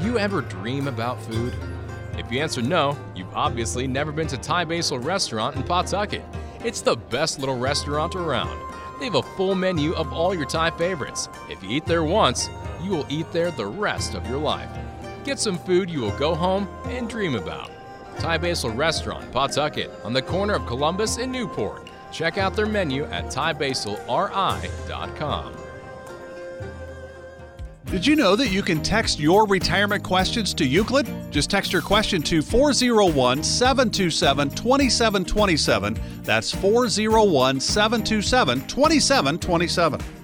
Do you ever dream about food? If you answer no, you've obviously never been to Thai Basil Restaurant in Pawtucket. It's the best little restaurant around. They have a full menu of all your Thai favorites. If you eat there once, you will eat there the rest of your life. Get some food you will go home and dream about. Thai Basil Restaurant, Pawtucket, on the corner of Columbus and Newport. Check out their menu at thaibasilri.com. Did you know that you can text your retirement questions to Euclid? Just text your question to 401 727 2727. That's 401 727 2727.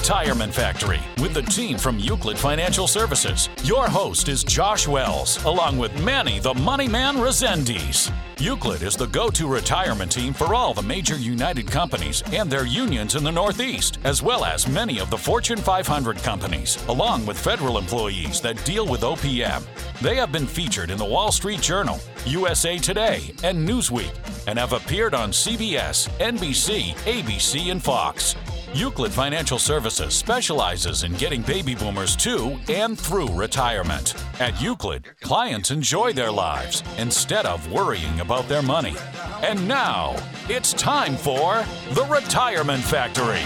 Retirement Factory with the team from Euclid Financial Services. Your host is Josh Wells, along with Manny the Money Man Resendiz. Euclid is the go to retirement team for all the major United companies and their unions in the Northeast, as well as many of the Fortune 500 companies, along with federal employees that deal with OPM. They have been featured in the Wall Street Journal, USA Today, and Newsweek, and have appeared on CBS, NBC, ABC, and Fox. Euclid Financial Services specializes in getting baby boomers to and through retirement. At Euclid, clients enjoy their lives instead of worrying about their money. And now, it's time for The Retirement Factory.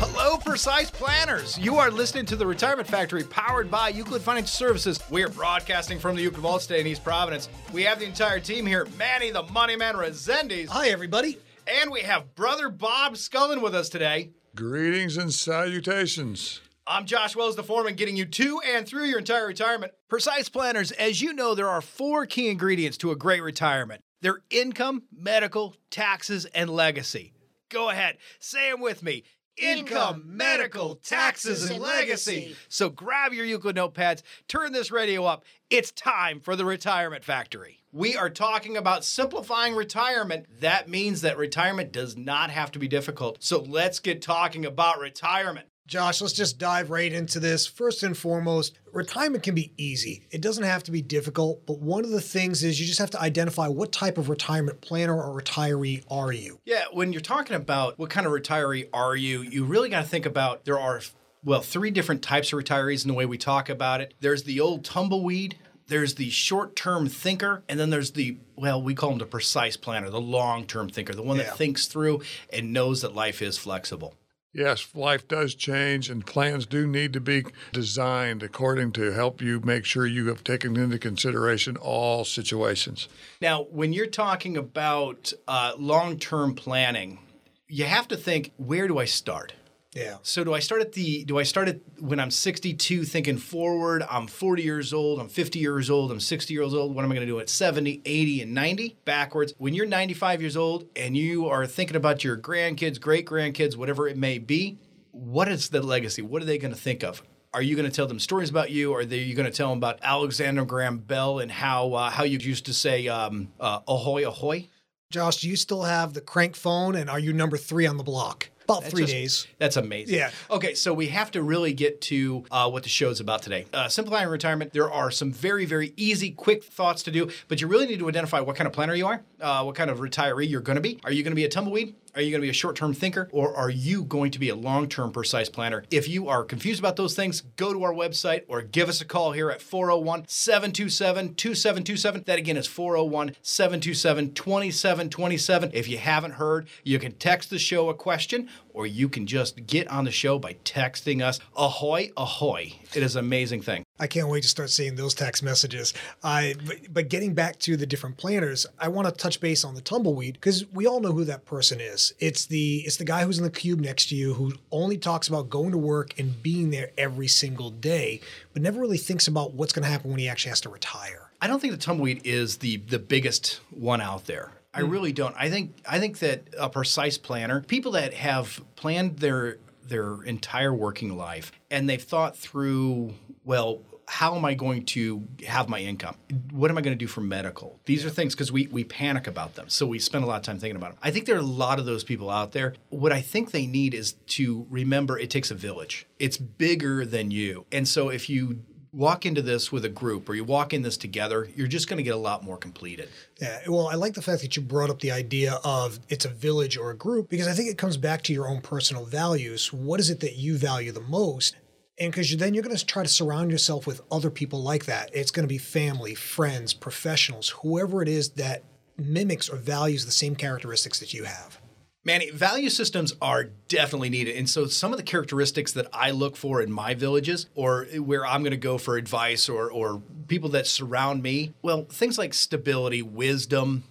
Hello, Precise Planners. You are listening to the Retirement Factory powered by Euclid Financial Services. We are broadcasting from the Euclid Vault today in East Providence. We have the entire team here Manny, the Money Man Resendiz. Hi, everybody. And we have brother Bob Scullin with us today. Greetings and salutations. I'm Josh Wells, the foreman, getting you to and through your entire retirement. Precise Planners, as you know, there are four key ingredients to a great retirement their income, medical, taxes, and legacy. Go ahead, say them with me. Income, medical, taxes, and legacy. So grab your Euclid notepads, turn this radio up. It's time for the Retirement Factory. We are talking about simplifying retirement. That means that retirement does not have to be difficult. So let's get talking about retirement. Josh, let's just dive right into this. First and foremost, retirement can be easy. It doesn't have to be difficult, but one of the things is you just have to identify what type of retirement planner or retiree are you. Yeah, when you're talking about what kind of retiree are you, you really got to think about there are well, three different types of retirees in the way we talk about it. There's the old tumbleweed, there's the short-term thinker, and then there's the well, we call them the precise planner, the long-term thinker, the one Yeah. that thinks through and knows that life is flexible. Yes, life does change, and plans do need to be designed according to help you make sure you have taken into consideration all situations. Now, when you're talking about uh, long-term planning, you have to think, where do I start? Yeah. So do I start at the do I start at when I'm 62 thinking forward, I'm 40 years old, I'm 50 years old, I'm 60 years old, what am I going to do at 70, 80 and 90? Backwards. When you're 95 years old and you are thinking about your grandkids, great-grandkids, whatever it may be, what is the legacy? What are they going to think of? Are you going to tell them stories about you? Or are you going to tell them about Alexander Graham Bell and how uh, how you used to say um, uh, ahoy ahoy? Josh, do you still have the crank phone and are you number three on the block? About three just- days. That's amazing. Yeah. Okay, so we have to really get to uh, what the show's about today. Uh, simplifying retirement. There are some very, very easy, quick thoughts to do, but you really need to identify what kind of planner you are, uh, what kind of retiree you're going to be. Are you going to be a tumbleweed? Are you going to be a short term thinker? Or are you going to be a long term precise planner? If you are confused about those things, go to our website or give us a call here at 401 727 2727. That again is 401 727 2727. If you haven't heard, you can text the show a question or you can just get on the show by texting us ahoy ahoy. It is an amazing thing. I can't wait to start seeing those text messages. I but, but getting back to the different planners, I want to touch base on the tumbleweed because we all know who that person is. It's the it's the guy who's in the cube next to you who only talks about going to work and being there every single day, but never really thinks about what's going to happen when he actually has to retire. I don't think the tumbleweed is the the biggest one out there. I hmm. really don't. I think I think that a precise planner, people that have planned their their entire working life and they've thought through, well, how am I going to have my income? What am I going to do for medical? These are things because we, we panic about them. So we spend a lot of time thinking about them. I think there are a lot of those people out there. What I think they need is to remember it takes a village, it's bigger than you. And so if you walk into this with a group or you walk in this together, you're just going to get a lot more completed. Yeah, well, I like the fact that you brought up the idea of it's a village or a group because I think it comes back to your own personal values. What is it that you value the most? And because then you're going to try to surround yourself with other people like that. It's going to be family, friends, professionals, whoever it is that mimics or values the same characteristics that you have. Manny, value systems are definitely needed. And so some of the characteristics that I look for in my villages or where I'm going to go for advice or, or people that surround me, well, things like stability, wisdom,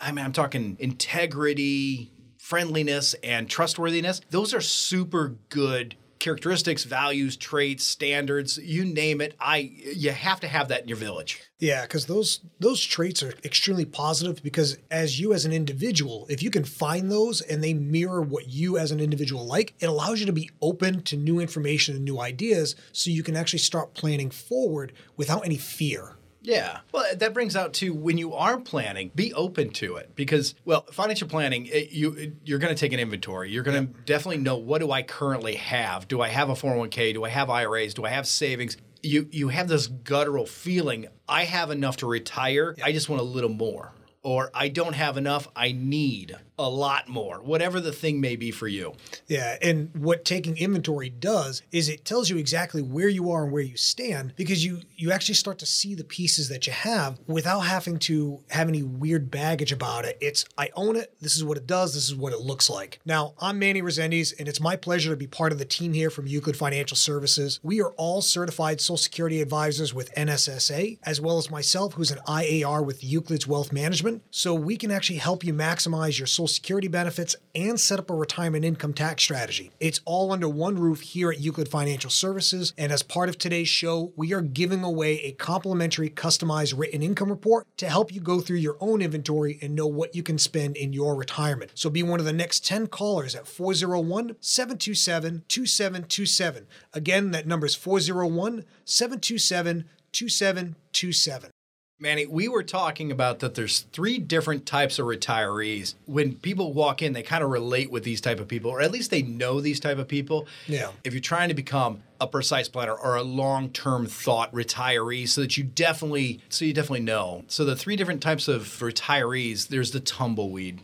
I mean, I'm talking integrity, friendliness, and trustworthiness. Those are super good characteristics, values, traits, standards, you name it. I you have to have that in your village. Yeah, because those those traits are extremely positive because as you as an individual, if you can find those and they mirror what you as an individual like, it allows you to be open to new information and new ideas so you can actually start planning forward without any fear. Yeah. Well, that brings out to when you are planning, be open to it because, well, financial planning, it, you you're going to take an inventory. You're going to yeah. definitely know what do I currently have? Do I have a 401k? Do I have IRAs? Do I have savings? You you have this guttural feeling. I have enough to retire. Yeah. I just want a little more or I don't have enough, I need a lot more, whatever the thing may be for you. Yeah. And what taking inventory does is it tells you exactly where you are and where you stand because you you actually start to see the pieces that you have without having to have any weird baggage about it. It's I own it, this is what it does, this is what it looks like. Now, I'm Manny Resendiz, and it's my pleasure to be part of the team here from Euclid Financial Services. We are all certified Social Security advisors with NSSA, as well as myself, who's an IAR with Euclid's Wealth Management. So we can actually help you maximize your Social Security benefits and set up a retirement income tax strategy. It's all under one roof here at Euclid Financial Services. And as part of today's show, we are giving away a complimentary customized written income report to help you go through your own inventory and know what you can spend in your retirement. So be one of the next 10 callers at 401 727 2727. Again, that number is 401 727 2727. Manny, we were talking about that there's three different types of retirees. When people walk in, they kind of relate with these type of people, or at least they know these type of people. Yeah. If you're trying to become a precise planner or a long-term thought retiree so that you definitely so you definitely know. So the three different types of retirees, there's the tumbleweed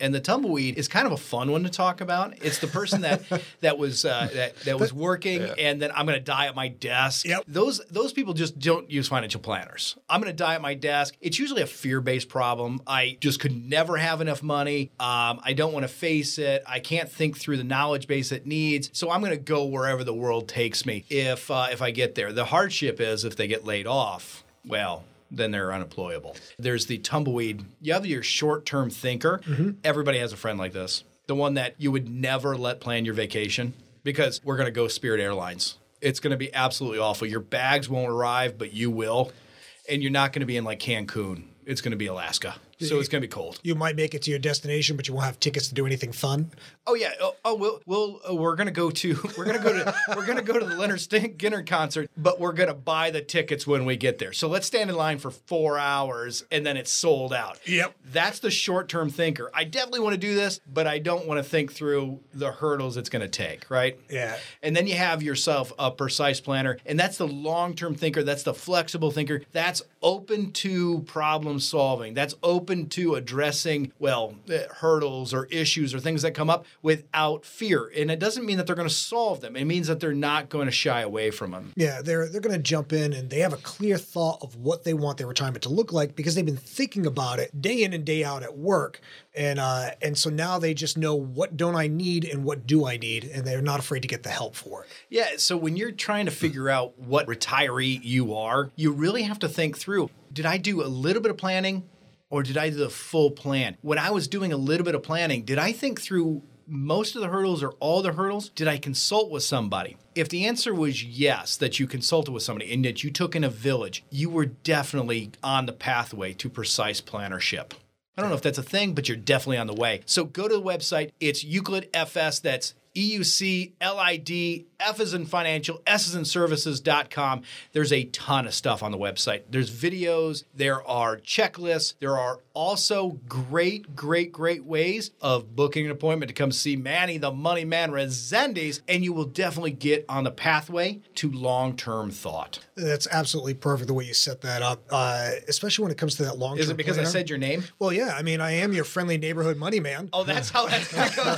and the tumbleweed is kind of a fun one to talk about. It's the person that that was uh, that that was working, yeah. and then I'm going to die at my desk. Yep. Those those people just don't use financial planners. I'm going to die at my desk. It's usually a fear based problem. I just could never have enough money. Um, I don't want to face it. I can't think through the knowledge base it needs. So I'm going to go wherever the world takes me. If uh, if I get there, the hardship is if they get laid off. Well, then they're unemployable. There's the tumbleweed. You have your short term thinker. Mm-hmm. Everybody has a friend like this. The one that you would never let plan your vacation because we're going to go Spirit Airlines. It's going to be absolutely awful. Your bags won't arrive, but you will. And you're not going to be in like Cancun. It's going to be Alaska. So it's going to be cold. You might make it to your destination, but you won't have tickets to do anything fun. Oh yeah. Oh, oh we'll, we'll uh, we're gonna go to we're gonna go to we're gonna go to the Lynyrd Skynyrd concert, but we're gonna buy the tickets when we get there. So let's stand in line for four hours and then it's sold out. Yep. That's the short term thinker. I definitely want to do this, but I don't want to think through the hurdles it's gonna take. Right. Yeah. And then you have yourself a precise planner, and that's the long term thinker. That's the flexible thinker. That's open to problem solving. That's open to addressing well uh, hurdles or issues or things that come up without fear. And it doesn't mean that they're going to solve them. It means that they're not going to shy away from them. Yeah, they're they're going to jump in and they have a clear thought of what they want their retirement to look like because they've been thinking about it day in and day out at work. And uh, and so now they just know what don't I need and what do I need, and they're not afraid to get the help for it. Yeah. So when you're trying to figure out what retiree you are, you really have to think through: Did I do a little bit of planning? or did I do the full plan? When I was doing a little bit of planning, did I think through most of the hurdles or all the hurdles? Did I consult with somebody? If the answer was yes, that you consulted with somebody and that you took in a village, you were definitely on the pathway to precise plannership. I don't know if that's a thing, but you're definitely on the way. So go to the website. It's Euclid FS. That's EUC, LID, F is in financial, S is in services.com. There's a ton of stuff on the website. There's videos, there are checklists, there are also great, great, great ways of booking an appointment to come see Manny, the money man Resendiz, and you will definitely get on the pathway to long term thought. That's absolutely perfect the way you set that up, uh, especially when it comes to that long term. Is it because I said your name? Well, yeah. I mean, I am your friendly neighborhood money man. Oh, that's how that's going to go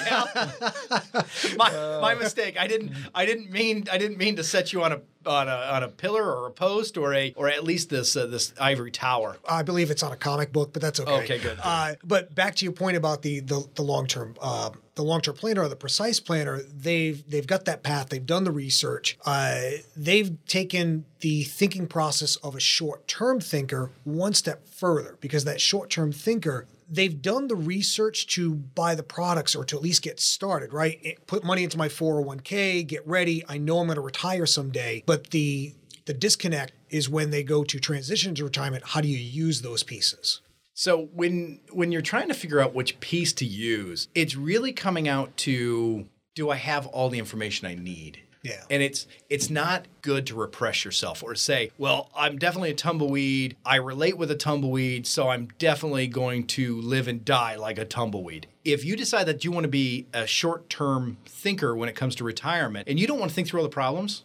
down. my, my mistake. I didn't. I didn't mean. I didn't mean to set you on a on a on a pillar or a post or a or at least this uh, this ivory tower. I believe it's on a comic book, but that's okay. Okay, good. Uh, but back to your point about the the, the long term. Uh, the long-term planner or the precise planner, they've they've got that path. They've done the research. Uh, they've taken the thinking process of a short-term thinker one step further because that short-term thinker they've done the research to buy the products or to at least get started, right? It- put money into my 401k, get ready. I know I'm going to retire someday, but the the disconnect is when they go to transition to retirement. How do you use those pieces? So when when you're trying to figure out which piece to use, it's really coming out to do I have all the information I need? Yeah. And it's it's not good to repress yourself or say, well, I'm definitely a tumbleweed. I relate with a tumbleweed, so I'm definitely going to live and die like a tumbleweed. If you decide that you want to be a short-term thinker when it comes to retirement and you don't want to think through all the problems,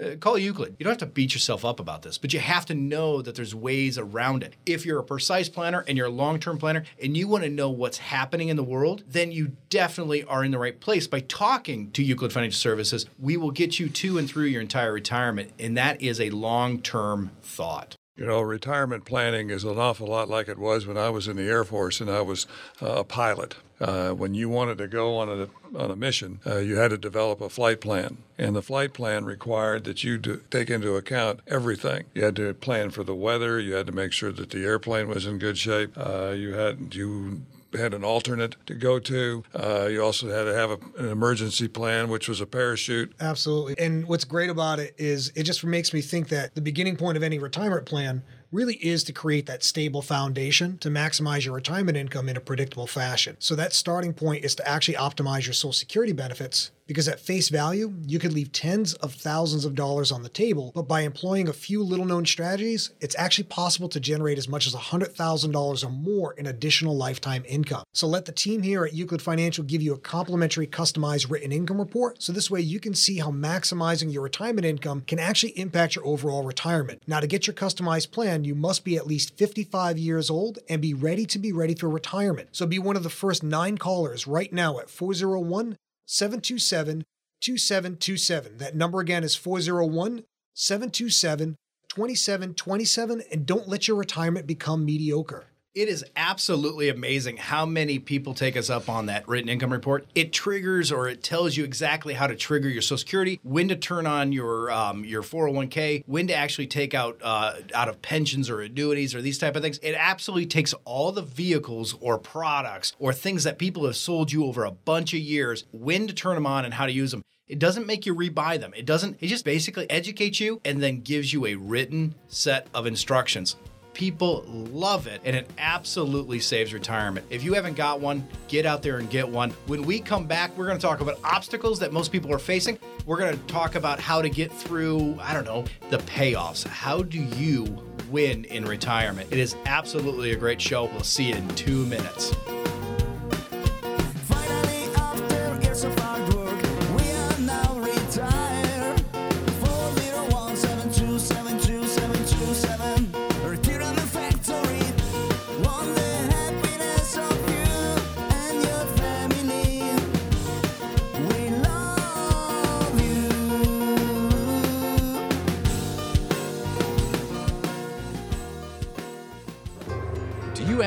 uh, call Euclid. You don't have to beat yourself up about this, but you have to know that there's ways around it. If you're a precise planner and you're a long term planner and you want to know what's happening in the world, then you definitely are in the right place. By talking to Euclid Financial Services, we will get you to and through your entire retirement, and that is a long term thought. You know, retirement planning is an awful lot like it was when I was in the Air Force and I was uh, a pilot. Uh, when you wanted to go on a on a mission, uh, you had to develop a flight plan, and the flight plan required that you do, take into account everything. You had to plan for the weather. You had to make sure that the airplane was in good shape. Uh, you had you had an alternate to go to. Uh, you also had to have a, an emergency plan, which was a parachute. Absolutely. And what's great about it is it just makes me think that the beginning point of any retirement plan really is to create that stable foundation to maximize your retirement income in a predictable fashion. So that starting point is to actually optimize your social security benefits because at face value, you could leave tens of thousands of dollars on the table, but by employing a few little known strategies, it's actually possible to generate as much as $100,000 or more in additional lifetime income. So let the team here at Euclid Financial give you a complimentary customized written income report so this way you can see how maximizing your retirement income can actually impact your overall retirement. Now to get your customized plan, you must be at least 55 years old and be ready to be ready for retirement. So be one of the first 9 callers right now at 401 727 2727. That number again is 401 727 2727. And don't let your retirement become mediocre. It is absolutely amazing how many people take us up on that written income report. It triggers or it tells you exactly how to trigger your Social Security, when to turn on your um, your 401k, when to actually take out uh, out of pensions or annuities or these type of things. It absolutely takes all the vehicles or products or things that people have sold you over a bunch of years, when to turn them on and how to use them. It doesn't make you rebuy them. It doesn't. It just basically educates you and then gives you a written set of instructions. People love it and it absolutely saves retirement. If you haven't got one, get out there and get one. When we come back, we're going to talk about obstacles that most people are facing. We're going to talk about how to get through, I don't know, the payoffs. How do you win in retirement? It is absolutely a great show. We'll see you in two minutes.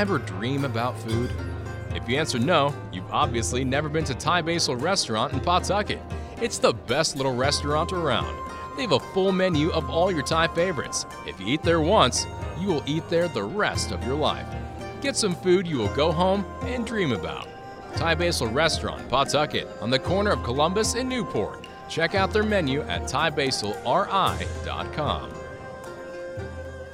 Ever dream about food? If you answer no, you've obviously never been to Thai Basil Restaurant in Pawtucket. It's the best little restaurant around. They have a full menu of all your Thai favorites. If you eat there once, you will eat there the rest of your life. Get some food you will go home and dream about. Thai Basil Restaurant, Pawtucket, on the corner of Columbus and Newport. Check out their menu at thaibasilri.com.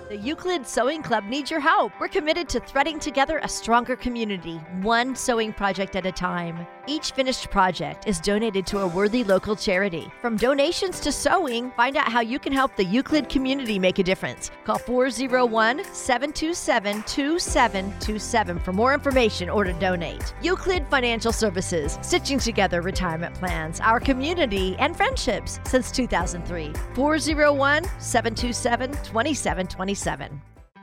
The Euclid Sewing Club needs your help. We're committed to threading together a stronger community, one sewing project at a time. Each finished project is donated to a worthy local charity. From donations to sewing, find out how you can help the Euclid community make a difference. Call 401 727 2727 for more information or to donate. Euclid Financial Services, stitching together retirement plans, our community, and friendships since 2003. 401 727 2727.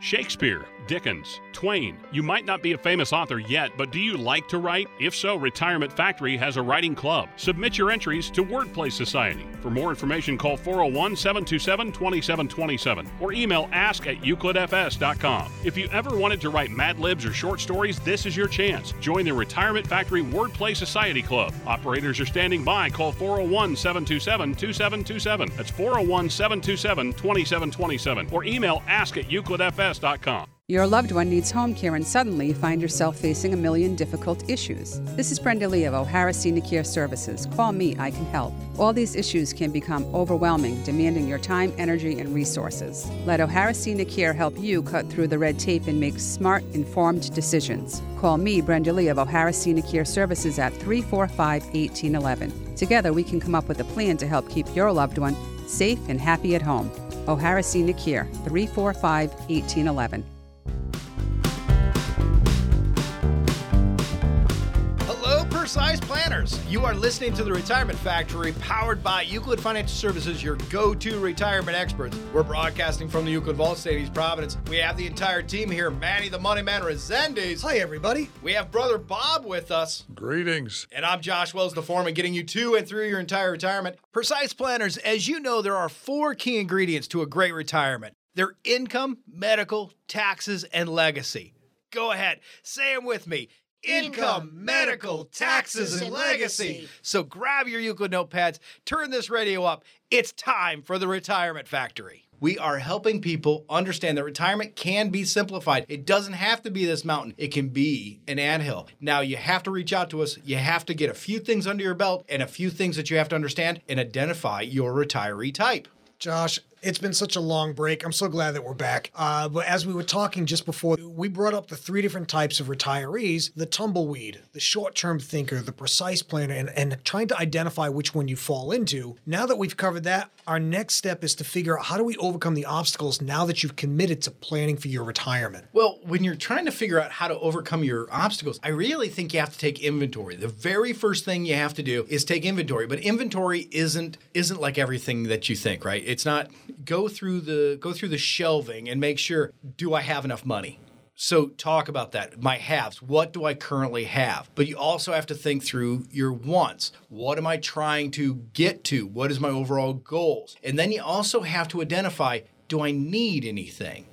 Shakespeare, Dickens, Twain. You might not be a famous author yet, but do you like to write? If so, Retirement Factory has a writing club. Submit your entries to Wordplay Society. For more information, call 401 727 2727 or email ask at euclidfs.com. If you ever wanted to write Mad Libs or short stories, this is your chance. Join the Retirement Factory Wordplay Society Club. Operators are standing by. Call 401 727 2727. That's 401 727 2727 or email ask at euclidfs.com. Your loved one needs home care and suddenly you find yourself facing a million difficult issues. This is Brenda Lee of O'Hara Senior Care Services. Call me, I can help. All these issues can become overwhelming, demanding your time, energy, and resources. Let O'Hara Senior Care help you cut through the red tape and make smart, informed decisions. Call me, Brenda Lee of O'Hara Senior Care Services at 345 1811. Together, we can come up with a plan to help keep your loved one safe and happy at home. O'Hara Senior Care, 345 1811. Hello, precise planners. You are listening to the Retirement Factory, powered by Euclid Financial Services, your go-to retirement experts. We're broadcasting from the Euclid Vault State, East Providence. We have the entire team here: Manny, the Money Man, Resendes. Hi, everybody. We have brother Bob with us. Greetings. And I'm Josh Wells, the foreman, getting you to and through your entire retirement. Precise planners, as you know, there are four key ingredients to a great retirement. They're income, medical, taxes, and legacy. Go ahead, say them with me. Income, medical, taxes, and legacy. So grab your Euclid notepads, turn this radio up. It's time for the Retirement Factory. We are helping people understand that retirement can be simplified. It doesn't have to be this mountain, it can be an anthill. Now, you have to reach out to us. You have to get a few things under your belt and a few things that you have to understand and identify your retiree type. Josh, it's been such a long break. I'm so glad that we're back. Uh, but as we were talking just before, we brought up the three different types of retirees the tumbleweed, the short term thinker, the precise planner, and, and trying to identify which one you fall into. Now that we've covered that, our next step is to figure out how do we overcome the obstacles now that you've committed to planning for your retirement. Well, when you're trying to figure out how to overcome your obstacles, I really think you have to take inventory. The very first thing you have to do is take inventory, but inventory isn't isn't like everything that you think, right? It's not go through the go through the shelving and make sure do I have enough money? So talk about that. My haves. What do I currently have? But you also have to think through your wants. What am I trying to get to? What is my overall goals? And then you also have to identify do I need anything?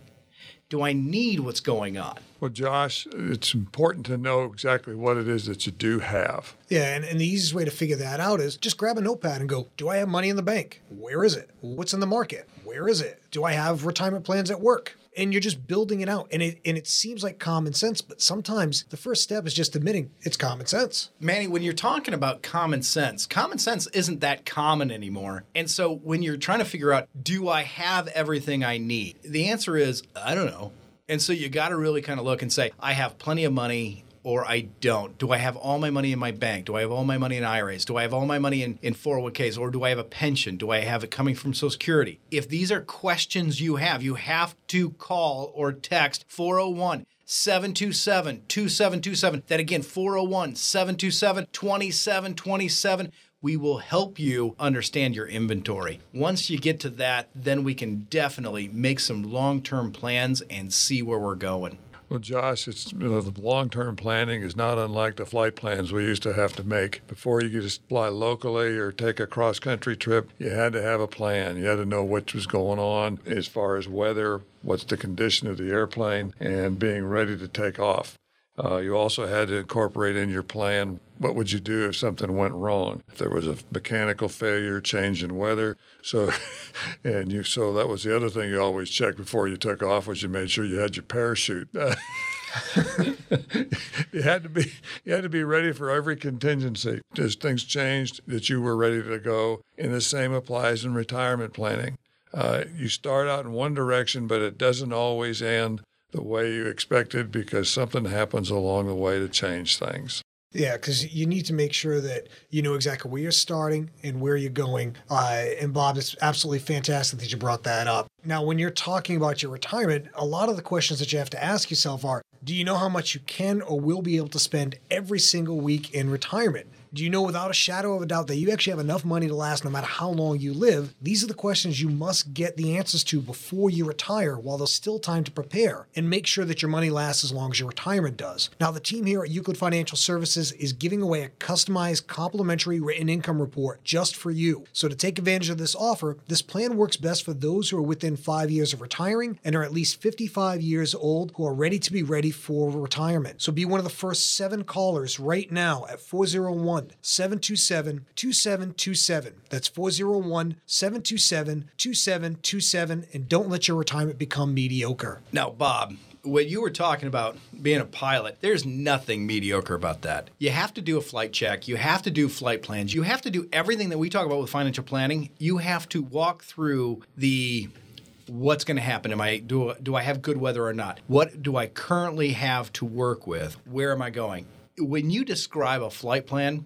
Do I need what's going on? Well, Josh, it's important to know exactly what it is that you do have. Yeah, and, and the easiest way to figure that out is just grab a notepad and go, Do I have money in the bank? Where is it? What's in the market? Where is it? Do I have retirement plans at work? And you're just building it out. And it and it seems like common sense, but sometimes the first step is just admitting it's common sense. Manny, when you're talking about common sense, common sense isn't that common anymore. And so when you're trying to figure out, do I have everything I need? The answer is, I don't know. And so you got to really kind of look and say, I have plenty of money or I don't? Do I have all my money in my bank? Do I have all my money in IRAs? Do I have all my money in, in 401ks? Or do I have a pension? Do I have it coming from Social Security? If these are questions you have, you have to call or text 401 727 2727. That again, 401 727 2727 we will help you understand your inventory. Once you get to that, then we can definitely make some long term plans and see where we're going. Well, Josh, it's you know, the long-term planning is not unlike the flight plans we used to have to make before you could just fly locally or take a cross-country trip. You had to have a plan. You had to know what was going on as far as weather, what's the condition of the airplane, and being ready to take off. Uh, you also had to incorporate in your plan what would you do if something went wrong, if there was a mechanical failure, change in weather. So, and you so that was the other thing you always checked before you took off was you made sure you had your parachute. you had to be you had to be ready for every contingency. As things changed, that you were ready to go. And the same applies in retirement planning. uh, you start out in one direction, but it doesn't always end the way you expected because something happens along the way to change things. Yeah, because you need to make sure that you know exactly where you're starting and where you're going. Uh, and Bob, it's absolutely fantastic that you brought that up. Now, when you're talking about your retirement, a lot of the questions that you have to ask yourself are Do you know how much you can or will be able to spend every single week in retirement? Do you know without a shadow of a doubt that you actually have enough money to last no matter how long you live? These are the questions you must get the answers to before you retire while there's still time to prepare and make sure that your money lasts as long as your retirement does. Now, the team here at Euclid Financial Services is giving away a customized complimentary written income report just for you. So, to take advantage of this offer, this plan works best for those who are within five years of retiring and are at least 55 years old who are ready to be ready for retirement. So, be one of the first seven callers right now at 401 727 2727. That's 401 727 2727. And don't let your retirement become mediocre. Now, Bob, when you were talking about being a pilot, there's nothing mediocre about that. You have to do a flight check, you have to do flight plans, you have to do everything that we talk about with financial planning. You have to walk through the what's going to happen am i do do i have good weather or not what do i currently have to work with where am i going when you describe a flight plan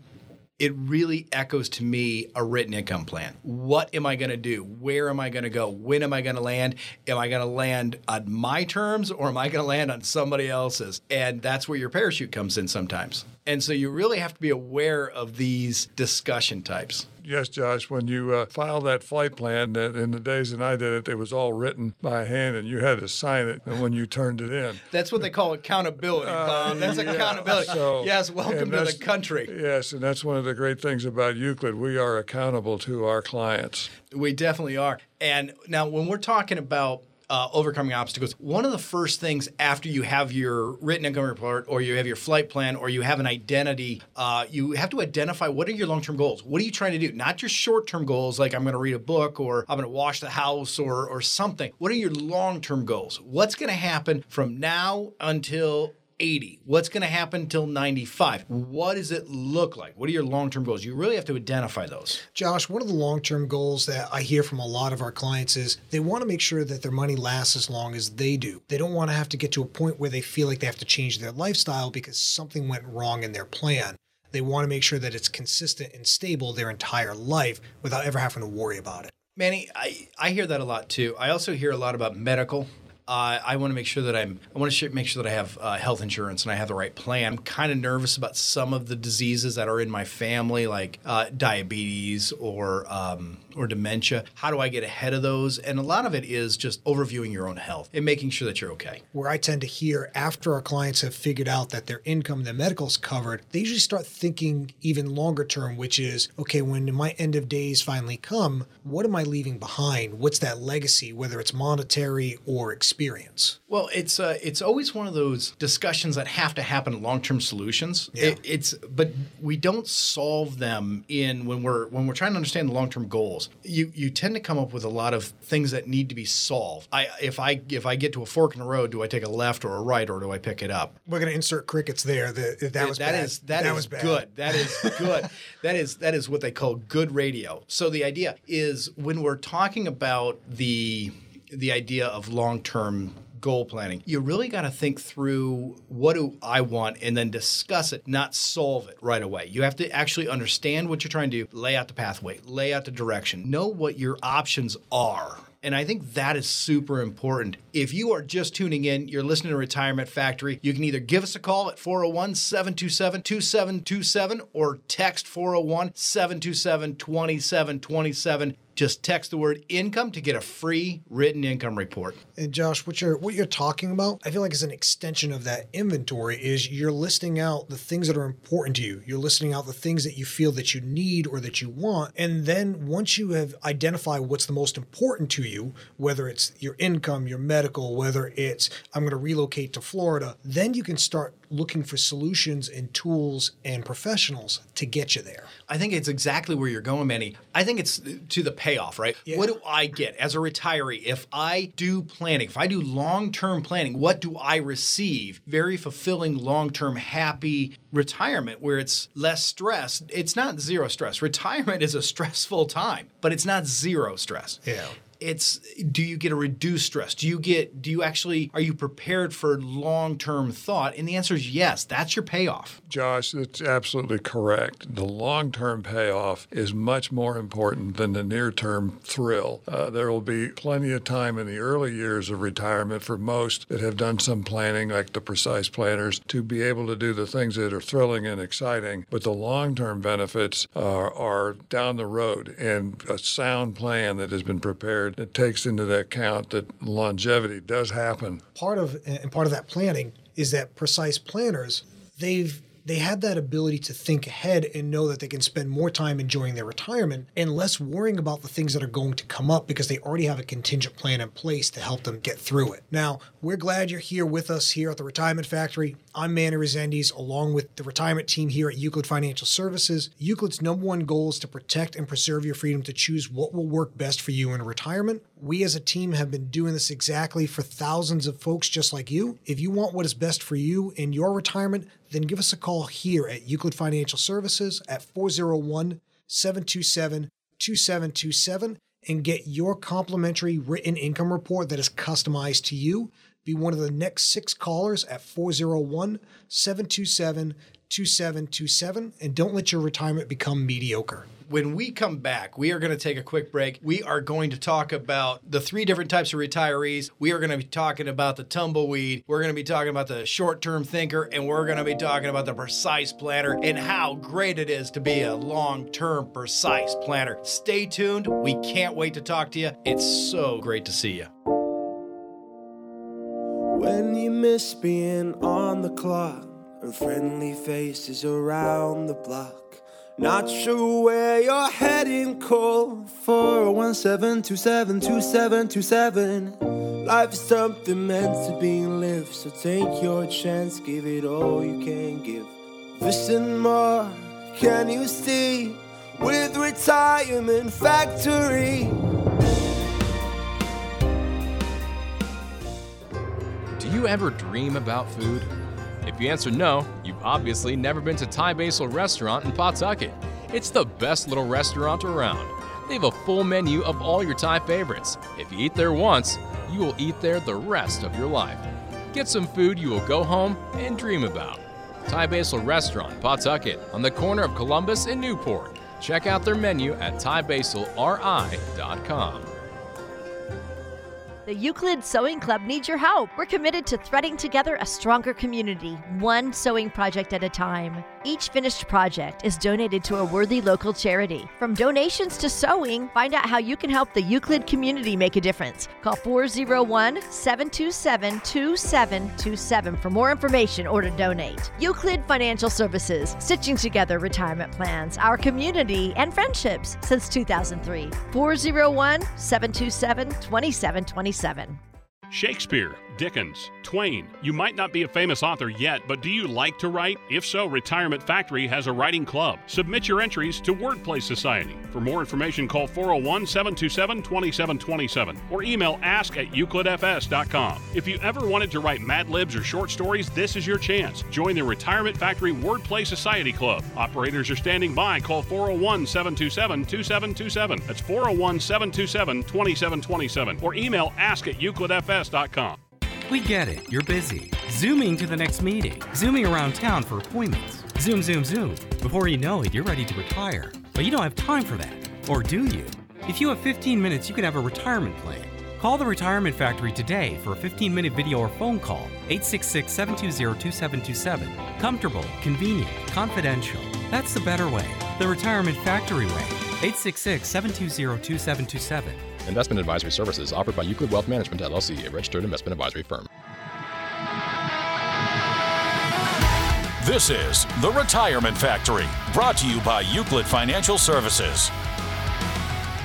it really echoes to me a written income plan. What am I going to do? Where am I going to go? When am I going to land? Am I going to land on my terms or am I going to land on somebody else's? And that's where your parachute comes in sometimes. And so you really have to be aware of these discussion types. Yes, Josh, when you uh, filed that flight plan, that in the days that I did it, it was all written by hand and you had to sign it when you turned it in. That's what they call accountability, Bob. That's Uh, yeah. accountability. So- yes, welcome to the country. Yes, and that's one of the great things about Euclid. We are accountable to our clients. We definitely are. And now, when we're talking about uh, overcoming obstacles, one of the first things after you have your written income report or you have your flight plan or you have an identity, uh, you have to identify what are your long term goals? What are you trying to do? Not your short term goals like I'm going to read a book or I'm going to wash the house or, or something. What are your long term goals? What's going to happen from now until 80? What's going to happen until 95? What does it look like? What are your long term goals? You really have to identify those. Josh, one of the long term goals that I hear from a lot of our clients is they want to make sure that their money lasts as long as they do. They don't want to have to get to a point where they feel like they have to change their lifestyle because something went wrong in their plan. They want to make sure that it's consistent and stable their entire life without ever having to worry about it. Manny, I, I hear that a lot too. I also hear a lot about medical. Uh, I want to make sure that I'm. I want to make sure that I have uh, health insurance and I have the right plan. I'm kind of nervous about some of the diseases that are in my family, like uh, diabetes or um, or dementia. How do I get ahead of those? And a lot of it is just overviewing your own health and making sure that you're okay. Where I tend to hear after our clients have figured out that their income, their medical's covered, they usually start thinking even longer term, which is okay, when my end of days finally come, what am I leaving behind? What's that legacy, whether it's monetary or experience? Well, it's uh, it's always one of those discussions that have to happen long-term solutions. Yeah. It, it's but we don't solve them in when we're when we're trying to understand the long-term goals. You you tend to come up with a lot of things that need to be solved. I if I if I get to a fork in the road, do I take a left or a right or do I pick it up? We're going to insert crickets there. That, that was that bad. is that is was bad. good. That is good. that is that is what they call good radio. So the idea is when we're talking about the the idea of long term goal planning, you really got to think through what do I want and then discuss it, not solve it right away. You have to actually understand what you're trying to do, lay out the pathway, lay out the direction, know what your options are. And I think that is super important. If you are just tuning in, you're listening to Retirement Factory, you can either give us a call at 401 727 2727 or text 401 727 2727. Just text the word income to get a free written income report. And Josh, what you're what you're talking about, I feel like is an extension of that inventory. Is you're listing out the things that are important to you. You're listing out the things that you feel that you need or that you want, and then once you have identified what's the most important to you, whether it's your income, your medical, whether it's I'm going to relocate to Florida, then you can start looking for solutions and tools and professionals to get you there. I think it's exactly where you're going, Manny. I think it's to the payoff, right? Yeah. What do I get as a retiree if I do planning, if I do long term planning? What do I receive? Very fulfilling, long term, happy retirement where it's less stress. It's not zero stress. Retirement is a stressful time, but it's not zero stress. Yeah. It's do you get a reduced stress? Do you get do you actually are you prepared for long-term thought? And the answer is yes. That's your payoff. Josh, that's absolutely correct. The long term payoff is much more important than the near term thrill. Uh, there will be plenty of time in the early years of retirement for most that have done some planning, like the precise planners, to be able to do the things that are thrilling and exciting. But the long term benefits are, are down the road, and a sound plan that has been prepared that takes into account that longevity does happen. Part of and part of that planning is that precise planners they've they had that ability to think ahead and know that they can spend more time enjoying their retirement and less worrying about the things that are going to come up because they already have a contingent plan in place to help them get through it. Now, we're glad you're here with us here at the Retirement Factory. I'm Manny Resendes, along with the retirement team here at Euclid Financial Services. Euclid's number one goal is to protect and preserve your freedom to choose what will work best for you in retirement. We as a team have been doing this exactly for thousands of folks just like you. If you want what is best for you in your retirement, then give us a call here at Euclid Financial Services at 401 727 2727 and get your complimentary written income report that is customized to you. Be one of the next six callers at 401 727 2727 and don't let your retirement become mediocre. When we come back, we are going to take a quick break. We are going to talk about the three different types of retirees. We are going to be talking about the tumbleweed. We're going to be talking about the short term thinker. And we're going to be talking about the precise planner and how great it is to be a long term precise planner. Stay tuned. We can't wait to talk to you. It's so great to see you. When you miss being on the clock and friendly faces around the block. Not sure where you're heading, call 417-2727-2727. Life is something meant to be lived, so take your chance, give it all you can give. And more, can you see? With Retirement Factory. Do you ever dream about food? If you answer no, you've obviously never been to Thai Basil Restaurant in Pawtucket. It's the best little restaurant around. They have a full menu of all your Thai favorites. If you eat there once, you will eat there the rest of your life. Get some food you will go home and dream about. Thai Basil Restaurant, Pawtucket, on the corner of Columbus and Newport. Check out their menu at thaibasilri.com. The Euclid Sewing Club needs your help. We're committed to threading together a stronger community, one sewing project at a time. Each finished project is donated to a worthy local charity. From donations to sewing, find out how you can help the Euclid community make a difference. Call 401 727 2727 for more information or to donate. Euclid Financial Services, stitching together retirement plans, our community, and friendships since 2003. 401 727 2727. Shakespeare, Dickens, Twain. You might not be a famous author yet, but do you like to write? If so, Retirement Factory has a writing club. Submit your entries to Wordplay Society. For more information, call 401 727 2727 or email ask at euclidfs.com. If you ever wanted to write Mad Libs or short stories, this is your chance. Join the Retirement Factory Wordplay Society Club. Operators are standing by. Call 401 727 2727. That's 401 727 2727 or email ask at euclidfs.com. We get it. You're busy. Zooming to the next meeting. Zooming around town for appointments. Zoom, zoom, zoom. Before you know it, you're ready to retire. But you don't have time for that. Or do you? If you have 15 minutes, you can have a retirement plan. Call the Retirement Factory today for a 15 minute video or phone call. 866 720 2727. Comfortable, convenient, confidential. That's the better way. The Retirement Factory way. 866 720 2727. Investment advisory services offered by Euclid Wealth Management LLC, a registered investment advisory firm. This is The Retirement Factory, brought to you by Euclid Financial Services.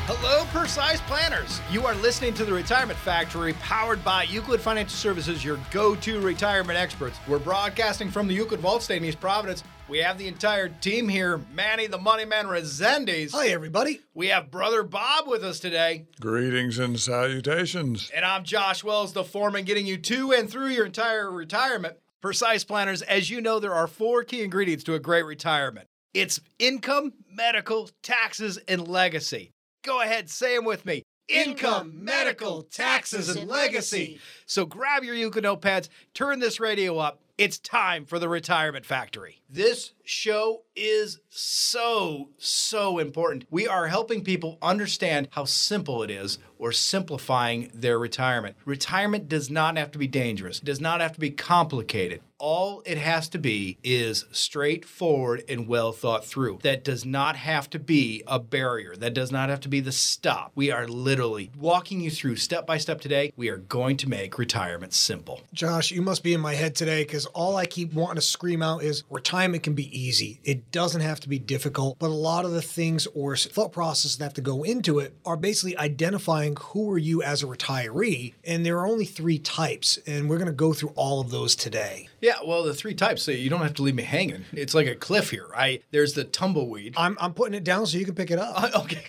Hello, precise planners. You are listening to the Retirement Factory, powered by Euclid Financial Services, your go to retirement experts. We're broadcasting from the Euclid Vault State in East Providence. We have the entire team here Manny, the Money Man Resendes. Hi, everybody. We have Brother Bob with us today. Greetings and salutations. And I'm Josh Wells, the foreman, getting you to and through your entire retirement. Precise planners, as you know, there are four key ingredients to a great retirement it's income, medical, taxes, and legacy. Go ahead, say them with me income, medical, taxes, and legacy. So grab your Euclid notepads, turn this radio up. It's time for the Retirement Factory. This show is so, so important. We are helping people understand how simple it is or simplifying their retirement. Retirement does not have to be dangerous, it does not have to be complicated. All it has to be is straightforward and well thought through. That does not have to be a barrier. That does not have to be the stop. We are literally walking you through step by step today. We are going to make retirement simple. Josh, you must be in my head today because all I keep wanting to scream out is retirement can be easy. It doesn't have to be difficult, but a lot of the things or thought processes that have to go into it are basically identifying who are you as a retiree. And there are only three types, and we're going to go through all of those today. Yeah, well, the three types. So you don't have to leave me hanging. It's like a cliff here. I there's the tumbleweed. I'm, I'm putting it down so you can pick it up. Uh, okay.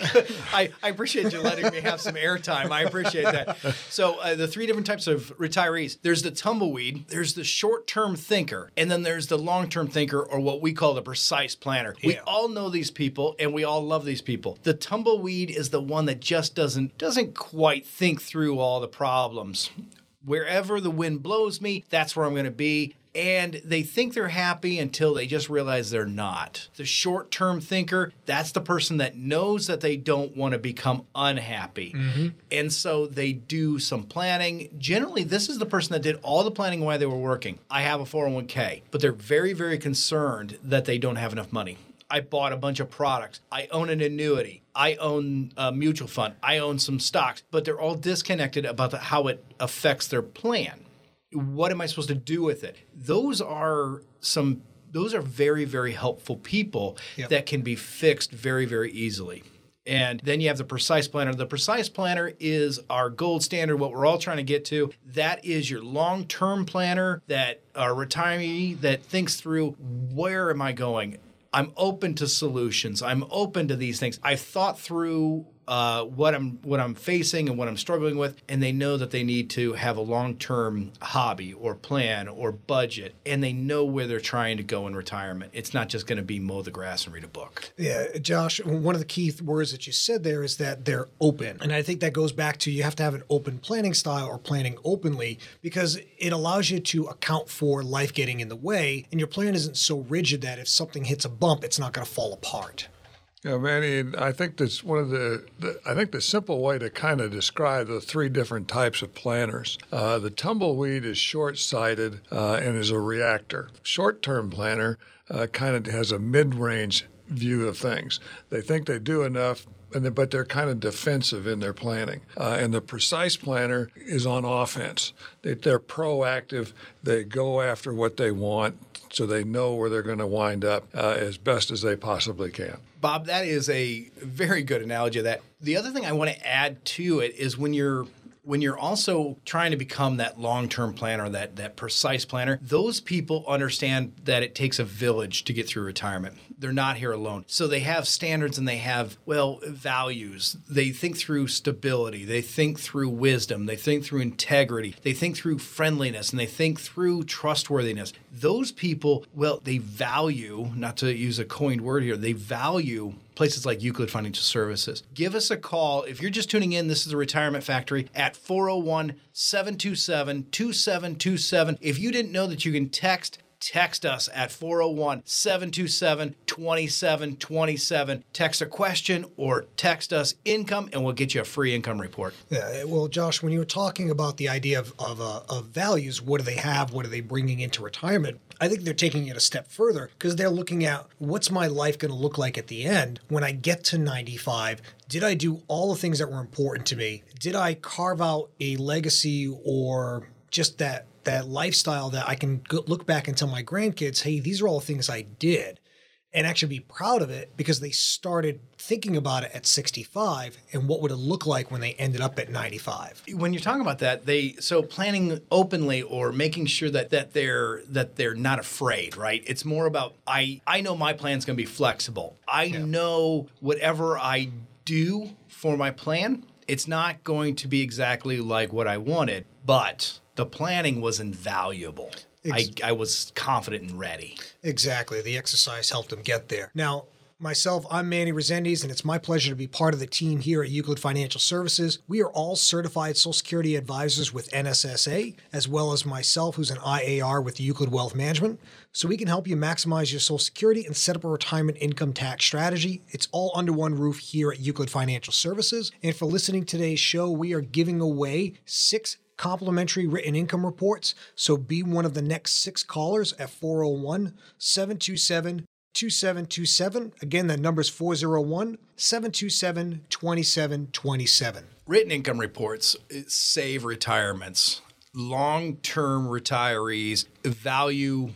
I, I appreciate you letting me have some airtime. I appreciate that. So uh, the three different types of retirees. There's the tumbleweed. There's the short-term thinker, and then there's the long-term thinker, or what we call the precise planner. We all know these people, and we all love these people. The tumbleweed is the one that just doesn't doesn't quite think through all the problems wherever the wind blows me, that's where I'm going to be. And they think they're happy until they just realize they're not. The short term thinker, that's the person that knows that they don't want to become unhappy. Mm-hmm. And so they do some planning. Generally, this is the person that did all the planning while they were working. I have a 401k, but they're very, very concerned that they don't have enough money. I bought a bunch of products. I own an annuity. I own a mutual fund. I own some stocks, but they're all disconnected about the, how it affects their plan. What am I supposed to do with it? Those are some. Those are very, very helpful people Yep. that can be fixed very, very easily. And then you have the precise planner. The precise planner is our gold standard, what we're all trying to get to. That is your long term planner, that a retiree that thinks through where am I going? I'm open to solutions. I'm open to these things. I've thought through uh, what I'm what I'm facing and what I'm struggling with, and they know that they need to have a long-term hobby or plan or budget, and they know where they're trying to go in retirement. It's not just going to be mow the grass and read a book. Yeah, Josh, one of the key words that you said there is that they're open. And I think that goes back to you have to have an open planning style or planning openly because it allows you to account for life getting in the way. And your plan isn't so rigid that if something hits a bump, it's not going to fall apart. Yeah, Manny, I think that's one of the, the I think the simple way to kind of describe the three different types of planners. Uh, the tumbleweed is short-sighted uh, and is a reactor. Short-term planner uh, kind of has a mid-range view of things. They think they do enough. And but they're kind of defensive in their planning. Uh, and the precise planner is on offense. They, they're proactive. They go after what they want, so they know where they're going to wind up uh, as best as they possibly can. Bob, that is a very good analogy of that. The other thing I want to add to it is when you're when you're also trying to become that long-term planner, that that precise planner, those people understand that it takes a village to get through retirement. They're not here alone. So they have standards and they have well values. They think through stability, they think through wisdom, they think through integrity, they think through friendliness and they think through trustworthiness. Those people, well, they value, not to use a coined word here, they value places like Euclid Financial Services. Give us a call. If you're just tuning in, this is the Retirement Factory at 401 727 2727. If you didn't know that you can text, text us at 401 727 2727. Text a question or text us income, and we'll get you a free income report. Yeah, well, Josh, when you were talking about the idea of of, uh, of values, what do they have? What are they bringing into retirement? I think they're taking it a step further because they're looking at what's my life going to look like at the end when I get to 95. Did I do all the things that were important to me? Did I carve out a legacy or just that that lifestyle that I can go, look back and tell my grandkids, "Hey, these are all the things I did." and actually be proud of it because they started thinking about it at 65 and what would it look like when they ended up at 95 when you're talking about that they so planning openly or making sure that that they're that they're not afraid right? It's more about i i know my plan's going to be flexible. I know whatever i do for my plan it's not going to be exactly like what i wanted but the planning was invaluable I, Ex- I was confident and ready exactly the exercise helped them get there now Myself, I'm Manny Resendes, and it's my pleasure to be part of the team here at Euclid Financial Services. We are all certified Social Security advisors with NSSA, as well as myself, who's an IAR with Euclid Wealth Management. So we can help you maximize your Social Security and set up a retirement income tax strategy. It's all under one roof here at Euclid Financial Services. And for listening to today's show, we are giving away six complimentary written income reports. So be one of the next six callers at 401 727 2727. Again, that number is 401 727 2727. Written income reports save retirements. Long term retirees value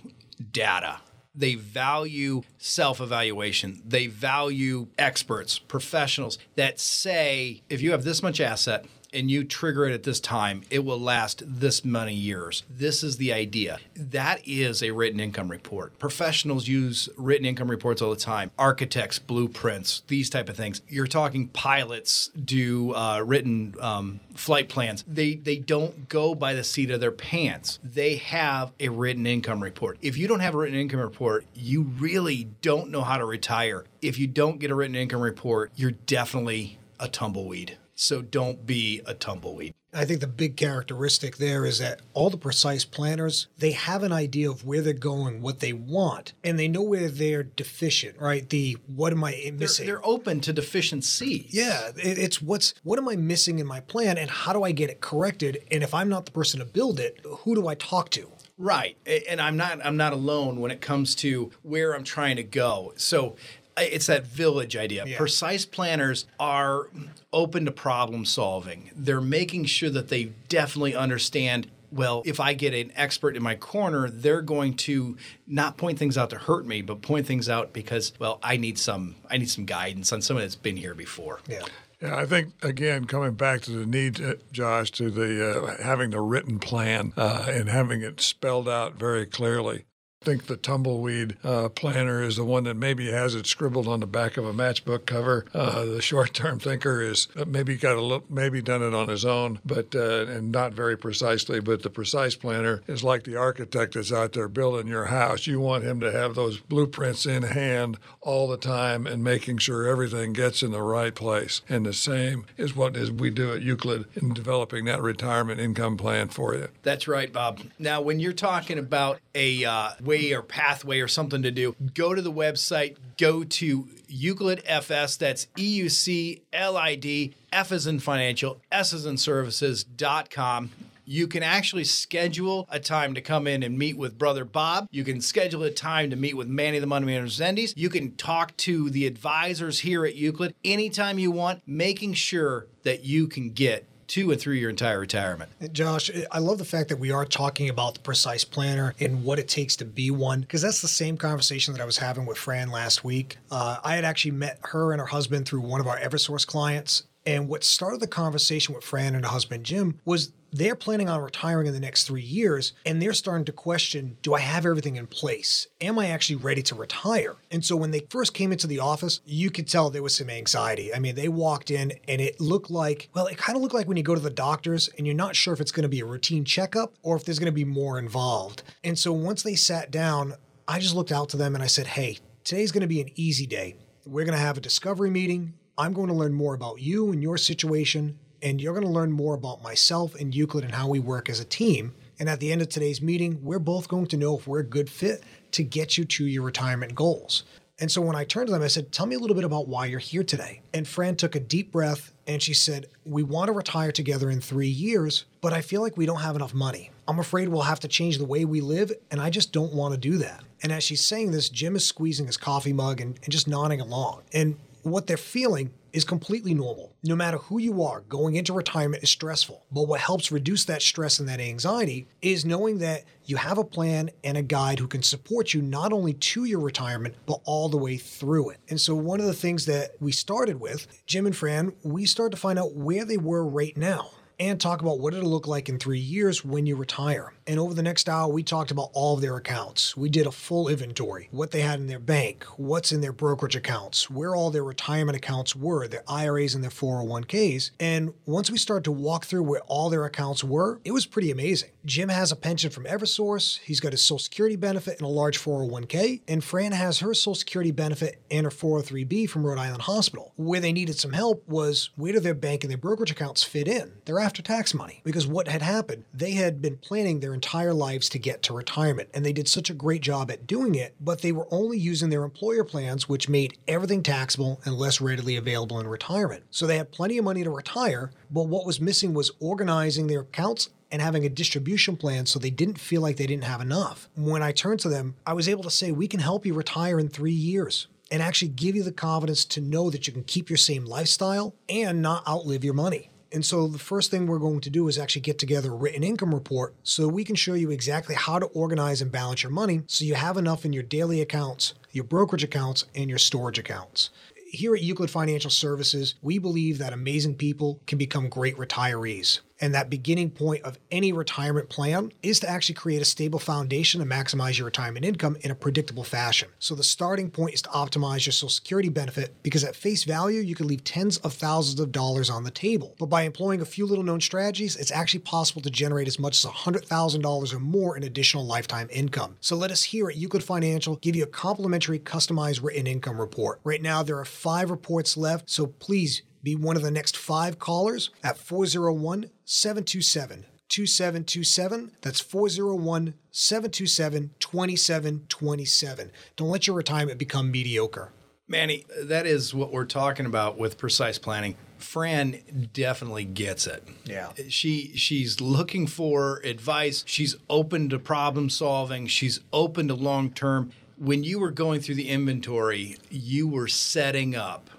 data. They value self evaluation. They value experts, professionals that say if you have this much asset, and you trigger it at this time, it will last this many years. This is the idea. That is a written income report. Professionals use written income reports all the time. Architects, blueprints, these type of things. You're talking pilots do uh, written um, flight plans. They they don't go by the seat of their pants. They have a written income report. If you don't have a written income report, you really don't know how to retire. If you don't get a written income report, you're definitely a tumbleweed. So don't be a tumbleweed. I think the big characteristic there is that all the precise planners, they have an idea of where they're going, what they want, and they know where they're deficient, right? The what am I missing? They're, they're open to deficiency. Yeah, it, it's what's what am I missing in my plan and how do I get it corrected? And if I'm not the person to build it, who do I talk to? Right. And I'm not I'm not alone when it comes to where I'm trying to go. So it's that village idea. Yeah. Precise planners are open to problem solving. They're making sure that they definitely understand well, if I get an expert in my corner, they're going to not point things out to hurt me, but point things out because, well, I need some I need some guidance on someone that's been here before. Yeah. Yeah, I think again coming back to the need, uh, Josh, to the uh, having the written plan uh, and having it spelled out very clearly think the tumbleweed uh, planner is the one that maybe has it scribbled on the back of a matchbook cover. Uh, the short-term thinker is uh, maybe got a look, maybe done it on his own, but uh, and not very precisely. But the precise planner is like the architect that's out there building your house. You want him to have those blueprints in hand all the time and making sure everything gets in the right place. And the same is what is we do at Euclid in developing that retirement income plan for you. That's right, Bob. Now, when you're talking about a uh, way or pathway or something to do, go to the website, go to Euclid FS, that's E U C L I D, F is in financial, S is in services.com. You can actually schedule a time to come in and meet with Brother Bob. You can schedule a time to meet with Manny the Money Man Zendes. You can talk to the advisors here at Euclid anytime you want, making sure that you can get to and through your entire retirement. Josh, I love the fact that we are talking about the precise planner and what it takes to be one, because that's the same conversation that I was having with Fran last week. Uh, I had actually met her and her husband through one of our Eversource clients. And what started the conversation with Fran and her husband Jim was they're planning on retiring in the next three years, and they're starting to question do I have everything in place? Am I actually ready to retire? And so when they first came into the office, you could tell there was some anxiety. I mean, they walked in and it looked like, well, it kind of looked like when you go to the doctors and you're not sure if it's going to be a routine checkup or if there's going to be more involved. And so once they sat down, I just looked out to them and I said, hey, today's going to be an easy day. We're going to have a discovery meeting. I'm going to learn more about you and your situation and you're going to learn more about myself and Euclid and how we work as a team. And at the end of today's meeting, we're both going to know if we're a good fit to get you to your retirement goals. And so when I turned to them, I said, Tell me a little bit about why you're here today. And Fran took a deep breath and she said, We want to retire together in three years, but I feel like we don't have enough money. I'm afraid we'll have to change the way we live, and I just don't want to do that. And as she's saying this, Jim is squeezing his coffee mug and, and just nodding along. And what they're feeling is completely normal. No matter who you are, going into retirement is stressful. But what helps reduce that stress and that anxiety is knowing that you have a plan and a guide who can support you not only to your retirement, but all the way through it. And so, one of the things that we started with, Jim and Fran, we started to find out where they were right now and talk about what it'll look like in three years when you retire. And over the next hour, we talked about all of their accounts. We did a full inventory what they had in their bank, what's in their brokerage accounts, where all their retirement accounts were, their IRAs and their 401ks. And once we started to walk through where all their accounts were, it was pretty amazing. Jim has a pension from Eversource, he's got his Social Security benefit and a large 401k, and Fran has her Social Security benefit and her 403b from Rhode Island Hospital. Where they needed some help was where do their bank and their brokerage accounts fit in? Their after tax money. Because what had happened, they had been planning their entire lives to get to retirement, and they did such a great job at doing it, but they were only using their employer plans, which made everything taxable and less readily available in retirement. So they had plenty of money to retire, but what was missing was organizing their accounts and having a distribution plan so they didn't feel like they didn't have enough. When I turned to them, I was able to say, We can help you retire in three years and actually give you the confidence to know that you can keep your same lifestyle and not outlive your money. And so the first thing we're going to do is actually get together a written income report so we can show you exactly how to organize and balance your money so you have enough in your daily accounts, your brokerage accounts, and your storage accounts. Here at Euclid Financial Services, we believe that amazing people can become great retirees. And that beginning point of any retirement plan is to actually create a stable foundation to maximize your retirement income in a predictable fashion. So the starting point is to optimize your Social Security benefit because at face value, you can leave tens of thousands of dollars on the table. But by employing a few little known strategies, it's actually possible to generate as much as $100,000 or more in additional lifetime income. So let us here at Euclid Financial give you a complimentary customized written income report. Right now, there are five reports left, so please be one of the next five callers at 401 727 2727. That's 401 727 2727. Don't let your retirement become mediocre. Manny, that is what we're talking about with precise planning. Fran definitely gets it. Yeah. She she's looking for advice. She's open to problem solving. She's open to long term. When you were going through the inventory, you were setting up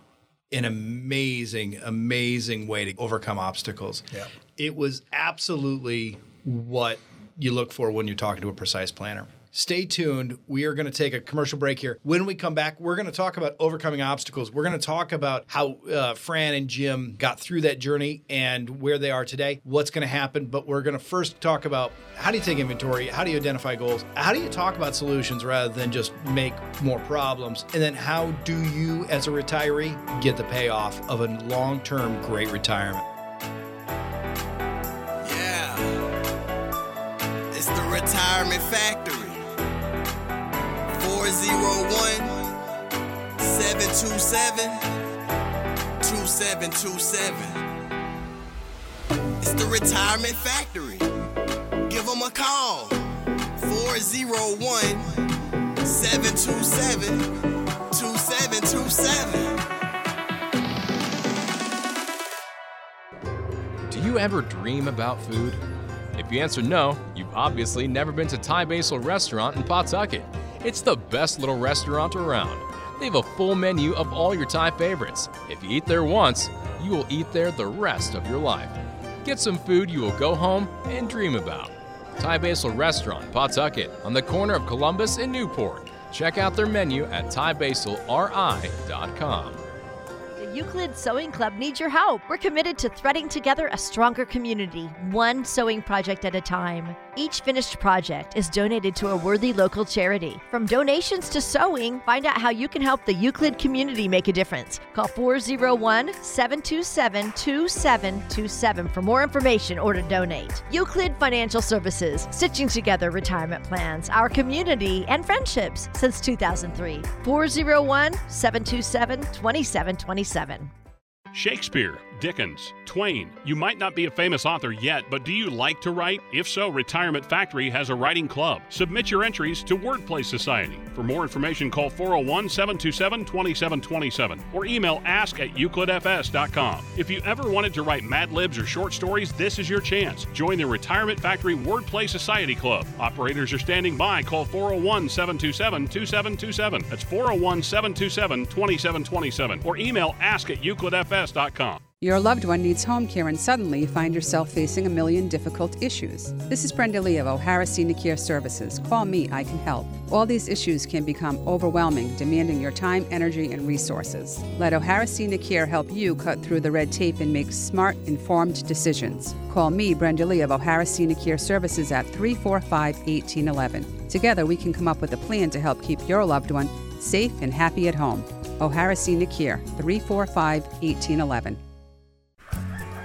an amazing, amazing way to overcome obstacles. Yeah. It was absolutely what you look for when you're talking to a precise planner. Stay tuned. We are going to take a commercial break here. When we come back, we're going to talk about overcoming obstacles. We're going to talk about how uh, Fran and Jim got through that journey and where they are today, what's going to happen. But we're going to first talk about how do you take inventory? How do you identify goals? How do you talk about solutions rather than just make more problems? And then how do you, as a retiree, get the payoff of a long term great retirement? Yeah. It's the retirement factory. 401 727 2727. It's the retirement factory. Give them a call. 401 727 2727. Do you ever dream about food? If you answer no, you've obviously never been to Thai Basil Restaurant in Pawtucket. It's the best little restaurant around. They have a full menu of all your Thai favorites. If you eat there once, you will eat there the rest of your life. Get some food you will go home and dream about. Thai Basil Restaurant, Pawtucket, on the corner of Columbus and Newport. Check out their menu at thaibasilri.com. The Euclid Sewing Club needs your help. We're committed to threading together a stronger community, one sewing project at a time. Each finished project is donated to a worthy local charity. From donations to sewing, find out how you can help the Euclid community make a difference. Call 401 727 2727 for more information or to donate. Euclid Financial Services, stitching together retirement plans, our community, and friendships since 2003. 401 727 2727. Shakespeare, Dickens, Twain. You might not be a famous author yet, but do you like to write? If so, Retirement Factory has a writing club. Submit your entries to Wordplay Society. For more information, call 401 727 2727 or email ask at euclidfs.com. If you ever wanted to write Mad Libs or short stories, this is your chance. Join the Retirement Factory Wordplay Society Club. Operators are standing by. Call 401 727 2727. That's 401 727 2727 or email ask at euclidfs.com. Your loved one needs home care and suddenly you find yourself facing a million difficult issues. This is Brenda Lee of O'Hara Senior Care Services. Call me, I can help. All these issues can become overwhelming, demanding your time, energy, and resources. Let O'Hara Senior Care help you cut through the red tape and make smart, informed decisions. Call me, Brenda Lee of O'Hara Senior Care Services at 345 1811. Together, we can come up with a plan to help keep your loved one safe and happy at home. O'Hara Senior Care, 345 1811.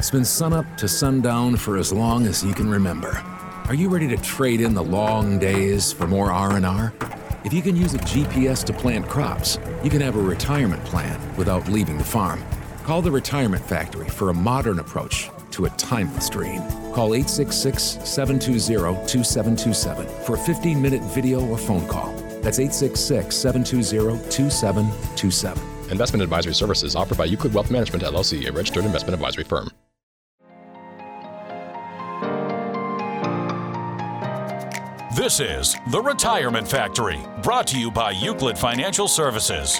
It's been sunup to sundown for as long as you can remember. Are you ready to trade in the long days for more R&R? If you can use a GPS to plant crops, you can have a retirement plan without leaving the farm. Call the Retirement Factory for a modern approach to a timeless dream. Call 866 720 2727 for a 15 minute video or phone call. That's 866 720 2727. Investment advisory services offered by Euclid Wealth Management LLC, a registered investment advisory firm. This is The Retirement Factory, brought to you by Euclid Financial Services.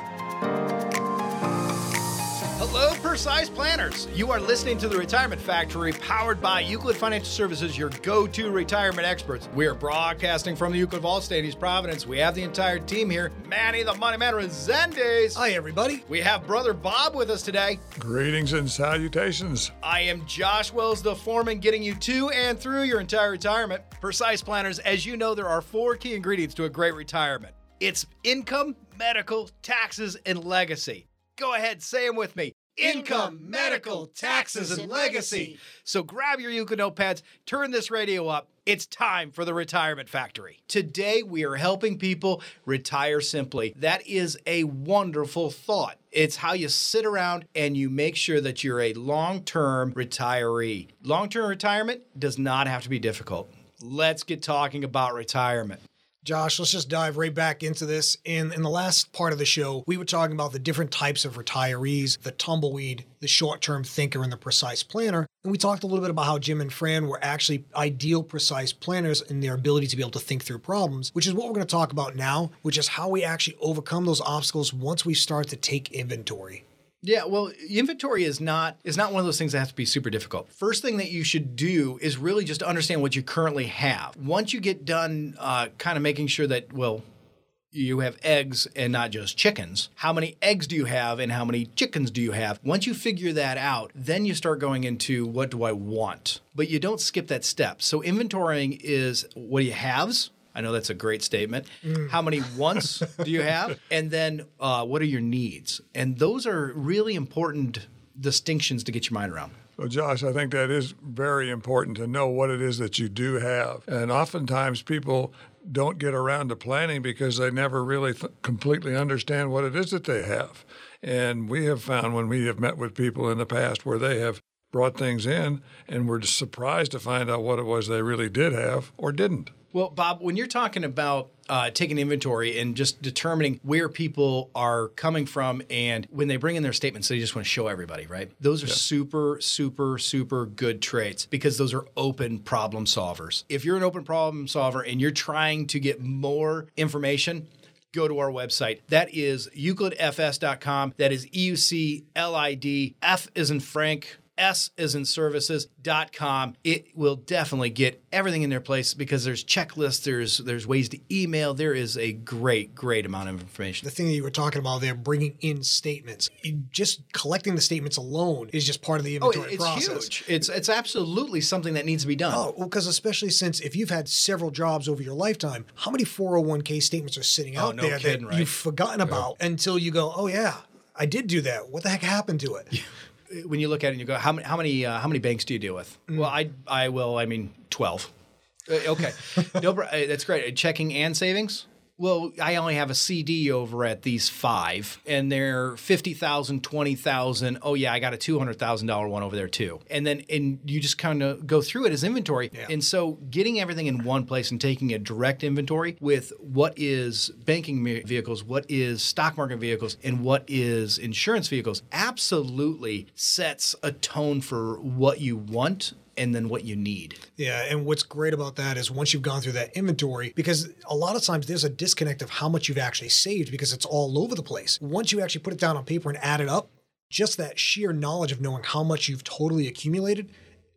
Hello, precise planners. You are listening to the Retirement Factory, powered by Euclid Financial Services, your go to retirement experts. We are broadcasting from the Euclid Vault State, East Providence. We have the entire team here Manny, the Money Man Rezendes. Hi, everybody. We have Brother Bob with us today. Greetings and salutations. I am Josh Wells, the foreman, getting you to and through your entire retirement. Precise planners, as you know, there are four key ingredients to a great retirement it's income, medical, taxes, and legacy. Go ahead, say them with me income, medical, taxes, and legacy. So grab your Euclid notepads, turn this radio up. It's time for the Retirement Factory. Today, we are helping people retire simply. That is a wonderful thought. It's how you sit around and you make sure that you're a long term retiree. Long term retirement does not have to be difficult. Let's get talking about retirement. Josh, let's just dive right back into this. In in the last part of the show, we were talking about the different types of retirees, the tumbleweed, the short-term thinker, and the precise planner. And we talked a little bit about how Jim and Fran were actually ideal precise planners in their ability to be able to think through problems, which is what we're going to talk about now, which is how we actually overcome those obstacles once we start to take inventory. Yeah, well, inventory is not is not one of those things that has to be super difficult. First thing that you should do is really just understand what you currently have. Once you get done, uh, kind of making sure that well, you have eggs and not just chickens. How many eggs do you have and how many chickens do you have? Once you figure that out, then you start going into what do I want? But you don't skip that step. So inventorying is what do you haves? I know that's a great statement. Mm. How many wants do you have? And then uh, what are your needs? And those are really important distinctions to get your mind around. Well, Josh, I think that is very important to know what it is that you do have. And oftentimes people don't get around to planning because they never really th- completely understand what it is that they have. And we have found when we have met with people in the past where they have brought things in and were surprised to find out what it was they really did have or didn't. Well, Bob, when you're talking about uh, taking inventory and just determining where people are coming from, and when they bring in their statements, they just want to show everybody, right? Those are yeah. super, super, super good traits because those are open problem solvers. If you're an open problem solver and you're trying to get more information, go to our website. That is euclidfs.com. That is E U C L I D. F is in Frank. S is in services.com. It will definitely get everything in their place because there's checklists, there's there's ways to email. There is a great, great amount of information. The thing that you were talking about there, bringing in statements, just collecting the statements alone is just part of the oh, inventory oh, it's process. Huge. It's it's absolutely something that needs to be done. Oh, well, because especially since if you've had several jobs over your lifetime, how many 401k statements are sitting oh, out no there kidding, that right? you've forgotten about until you go, oh yeah, I did do that. What the heck happened to it? Yeah when you look at it and you go, how many how many uh, how many banks do you deal with? Mm. Well, I I will. I mean, twelve. Uh, okay, no, uh, that's great. Checking and savings. Well, I only have a CD over at these five, and they're 50,000, 20,000. Oh, yeah, I got a $200,000 one over there too. And then and you just kind of go through it as inventory. Yeah. And so getting everything in one place and taking a direct inventory with what is banking vehicles, what is stock market vehicles, and what is insurance vehicles absolutely sets a tone for what you want and then what you need. Yeah, and what's great about that is once you've gone through that inventory, because a lot of times there's a disconnect of how much you've actually saved because it's all over the place. Once you actually put it down on paper and add it up, just that sheer knowledge of knowing how much you've totally accumulated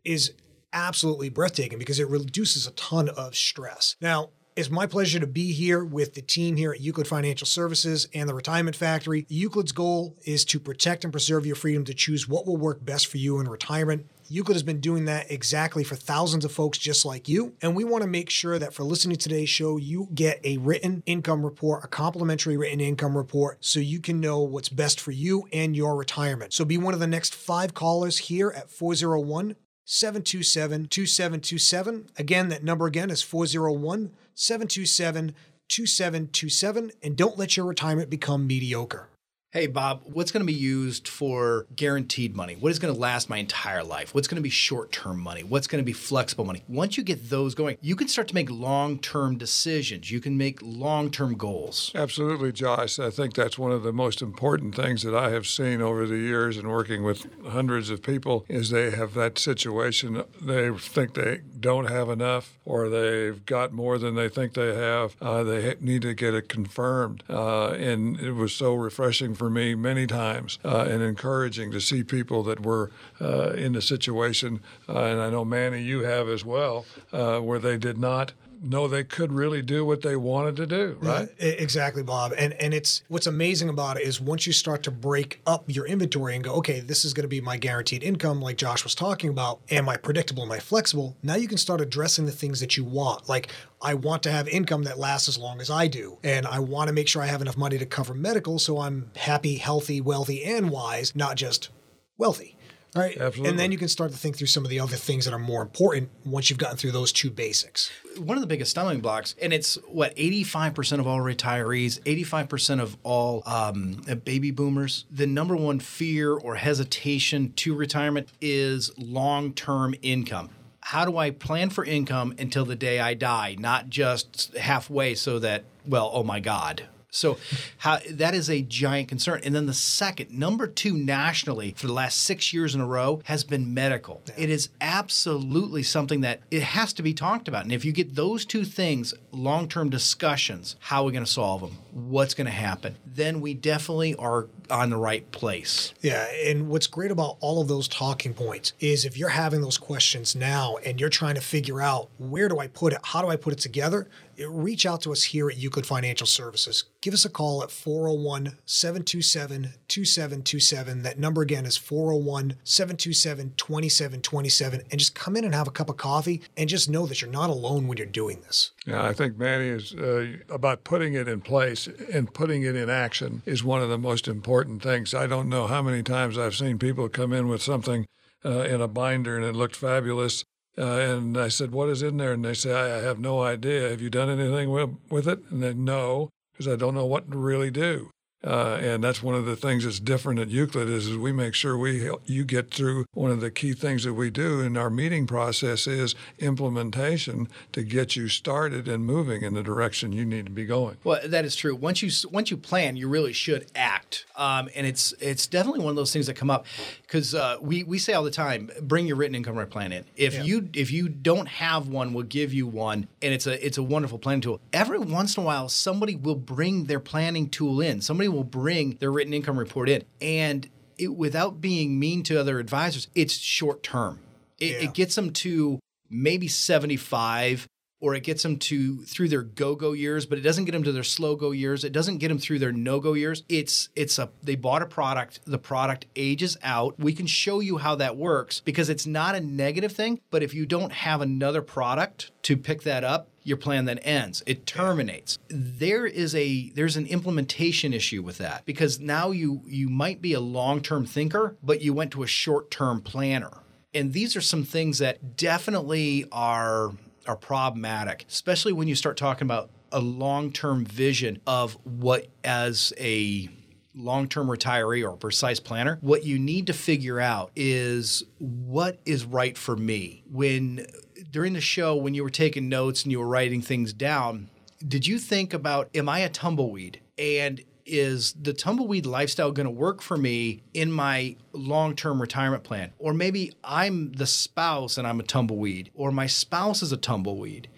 is absolutely breathtaking because it reduces a ton of stress. Now, it's my pleasure to be here with the team here at Euclid Financial Services and the Retirement Factory. Euclid's goal is to protect and preserve your freedom to choose what will work best for you in retirement. Euclid has been doing that exactly for thousands of folks just like you. And we want to make sure that for listening to today's show, you get a written income report, a complimentary written income report, so you can know what's best for you and your retirement. So be one of the next five callers here at 401 727 2727. Again, that number again is 401 727 2727. And don't let your retirement become mediocre. Hey, Bob, what's going to be used for guaranteed money? What is going to last my entire life? What's going to be short term money? What's going to be flexible money? Once you get those going, you can start to make long term decisions. You can make long term goals. Absolutely, Josh. I think that's one of the most important things that I have seen over the years in working with hundreds of people is they have that situation. They think they don't have enough or they've got more than they think they have. Uh, they need to get it confirmed. Uh, and it was so refreshing for me many times uh, and encouraging to see people that were uh, in the situation. Uh, and I know, Manny, you have as well, uh, where they did not know they could really do what they wanted to do, mm-hmm. right? Yeah, exactly, Bob. And and it's what's amazing about it is once you start to break up your inventory and go, okay, this is going to be my guaranteed income, like Josh was talking about. Am I predictable? Am I flexible? Now you can start addressing the things that you want, like. I want to have income that lasts as long as I do. And I want to make sure I have enough money to cover medical so I'm happy, healthy, wealthy, and wise, not just wealthy. Right. Absolutely. And then you can start to think through some of the other things that are more important once you've gotten through those two basics. One of the biggest stumbling blocks, and it's what 85% of all retirees, 85% of all um, baby boomers. The number one fear or hesitation to retirement is long term income. How do I plan for income until the day I die, not just halfway so that, well, oh my God, so how, that is a giant concern. And then the second, number two nationally for the last six years in a row has been medical. Yeah. It is absolutely something that it has to be talked about. And if you get those two things, long-term discussions, how are we going to solve them? What's going to happen? Then we definitely are on the right place. Yeah. And what's great about all of those talking points is if you're having those questions now and you're trying to figure out where do I put it? How do I put it together? Reach out to us here at Euclid Financial Services. Give us a call at 401 727 2727. That number again is 401 727 2727. And just come in and have a cup of coffee and just know that you're not alone when you're doing this. Yeah, I think Manny is uh, about putting it in place and putting it in action is one of the most important things. I don't know how many times I've seen people come in with something uh, in a binder and it looked fabulous uh, and I said, What is in there? And they say, I, I have no idea. Have you done anything with, with it? And they no, because I don't know what to really do. Uh, and that's one of the things that's different at Euclid is, is we make sure we you get through one of the key things that we do in our meeting process is implementation to get you started and moving in the direction you need to be going. Well, that is true. Once you once you plan, you really should act. Um, and it's it's definitely one of those things that come up because uh, we we say all the time, bring your written income plan in. If yeah. you if you don't have one, we'll give you one, and it's a it's a wonderful planning tool. Every once in a while, somebody will bring their planning tool in. Somebody will bring their written income report in. And it, without being mean to other advisors, it's short term. It, yeah. it gets them to maybe 75 or it gets them to through their go-go years but it doesn't get them to their slow go years it doesn't get them through their no-go years it's it's a they bought a product the product ages out we can show you how that works because it's not a negative thing but if you don't have another product to pick that up your plan then ends. It terminates. There is a there's an implementation issue with that because now you you might be a long-term thinker but you went to a short-term planner. And these are some things that definitely are are problematic especially when you start talking about a long-term vision of what as a long-term retiree or precise planner what you need to figure out is what is right for me. When during the show when you were taking notes and you were writing things down, did you think about am I a tumbleweed? And is the tumbleweed lifestyle going to work for me in my long term retirement plan? Or maybe I'm the spouse and I'm a tumbleweed, or my spouse is a tumbleweed.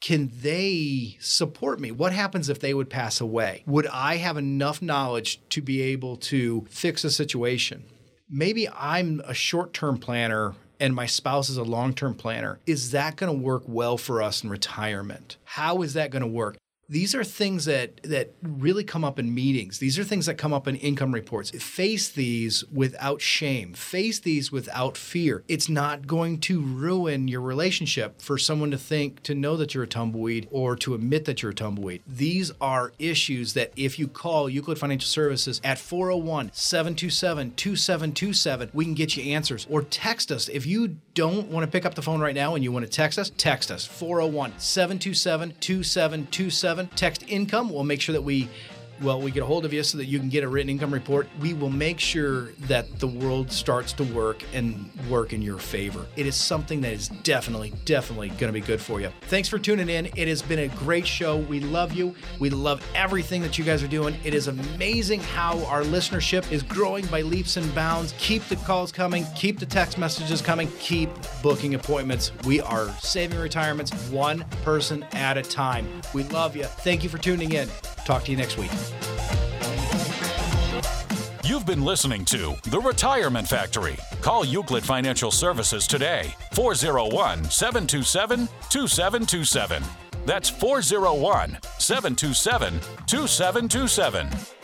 Can they support me? What happens if they would pass away? Would I have enough knowledge to be able to fix a situation? maybe I'm a short term planner and my spouse is a long term planner. Is that going to work well for us in retirement? How is that going to work? These are things that that really come up in meetings. These are things that come up in income reports. Face these without shame. Face these without fear. It's not going to ruin your relationship for someone to think to know that you're a tumbleweed or to admit that you're a tumbleweed. These are issues that if you call Euclid Financial Services at 401-727-2727, we can get you answers or text us if you don't want to pick up the phone right now and you want to text us, text us 401 727 2727. Text income. We'll make sure that we well, we get a hold of you so that you can get a written income report. We will make sure that the world starts to work and work in your favor. It is something that is definitely, definitely going to be good for you. Thanks for tuning in. It has been a great show. We love you. We love everything that you guys are doing. It is amazing how our listenership is growing by leaps and bounds. Keep the calls coming, keep the text messages coming, keep booking appointments. We are saving retirements one person at a time. We love you. Thank you for tuning in. Talk to you next week. You've been listening to The Retirement Factory. Call Euclid Financial Services today, 401 727 2727. That's 401 727 2727.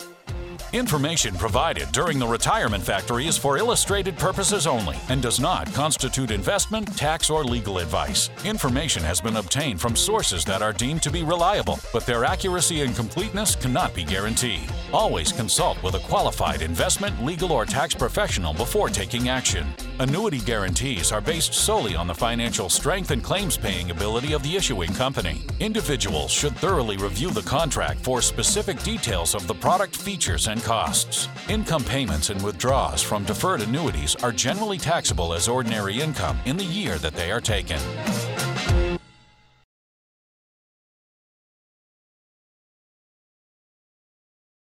Information provided during the Retirement Factory is for illustrated purposes only and does not constitute investment, tax, or legal advice. Information has been obtained from sources that are deemed to be reliable, but their accuracy and completeness cannot be guaranteed. Always consult with a qualified investment, legal, or tax professional before taking action. Annuity guarantees are based solely on the financial strength and claims paying ability of the issuing company. Individuals should thoroughly review the contract for specific details of the product features and costs. Income payments and withdrawals from deferred annuities are generally taxable as ordinary income in the year that they are taken.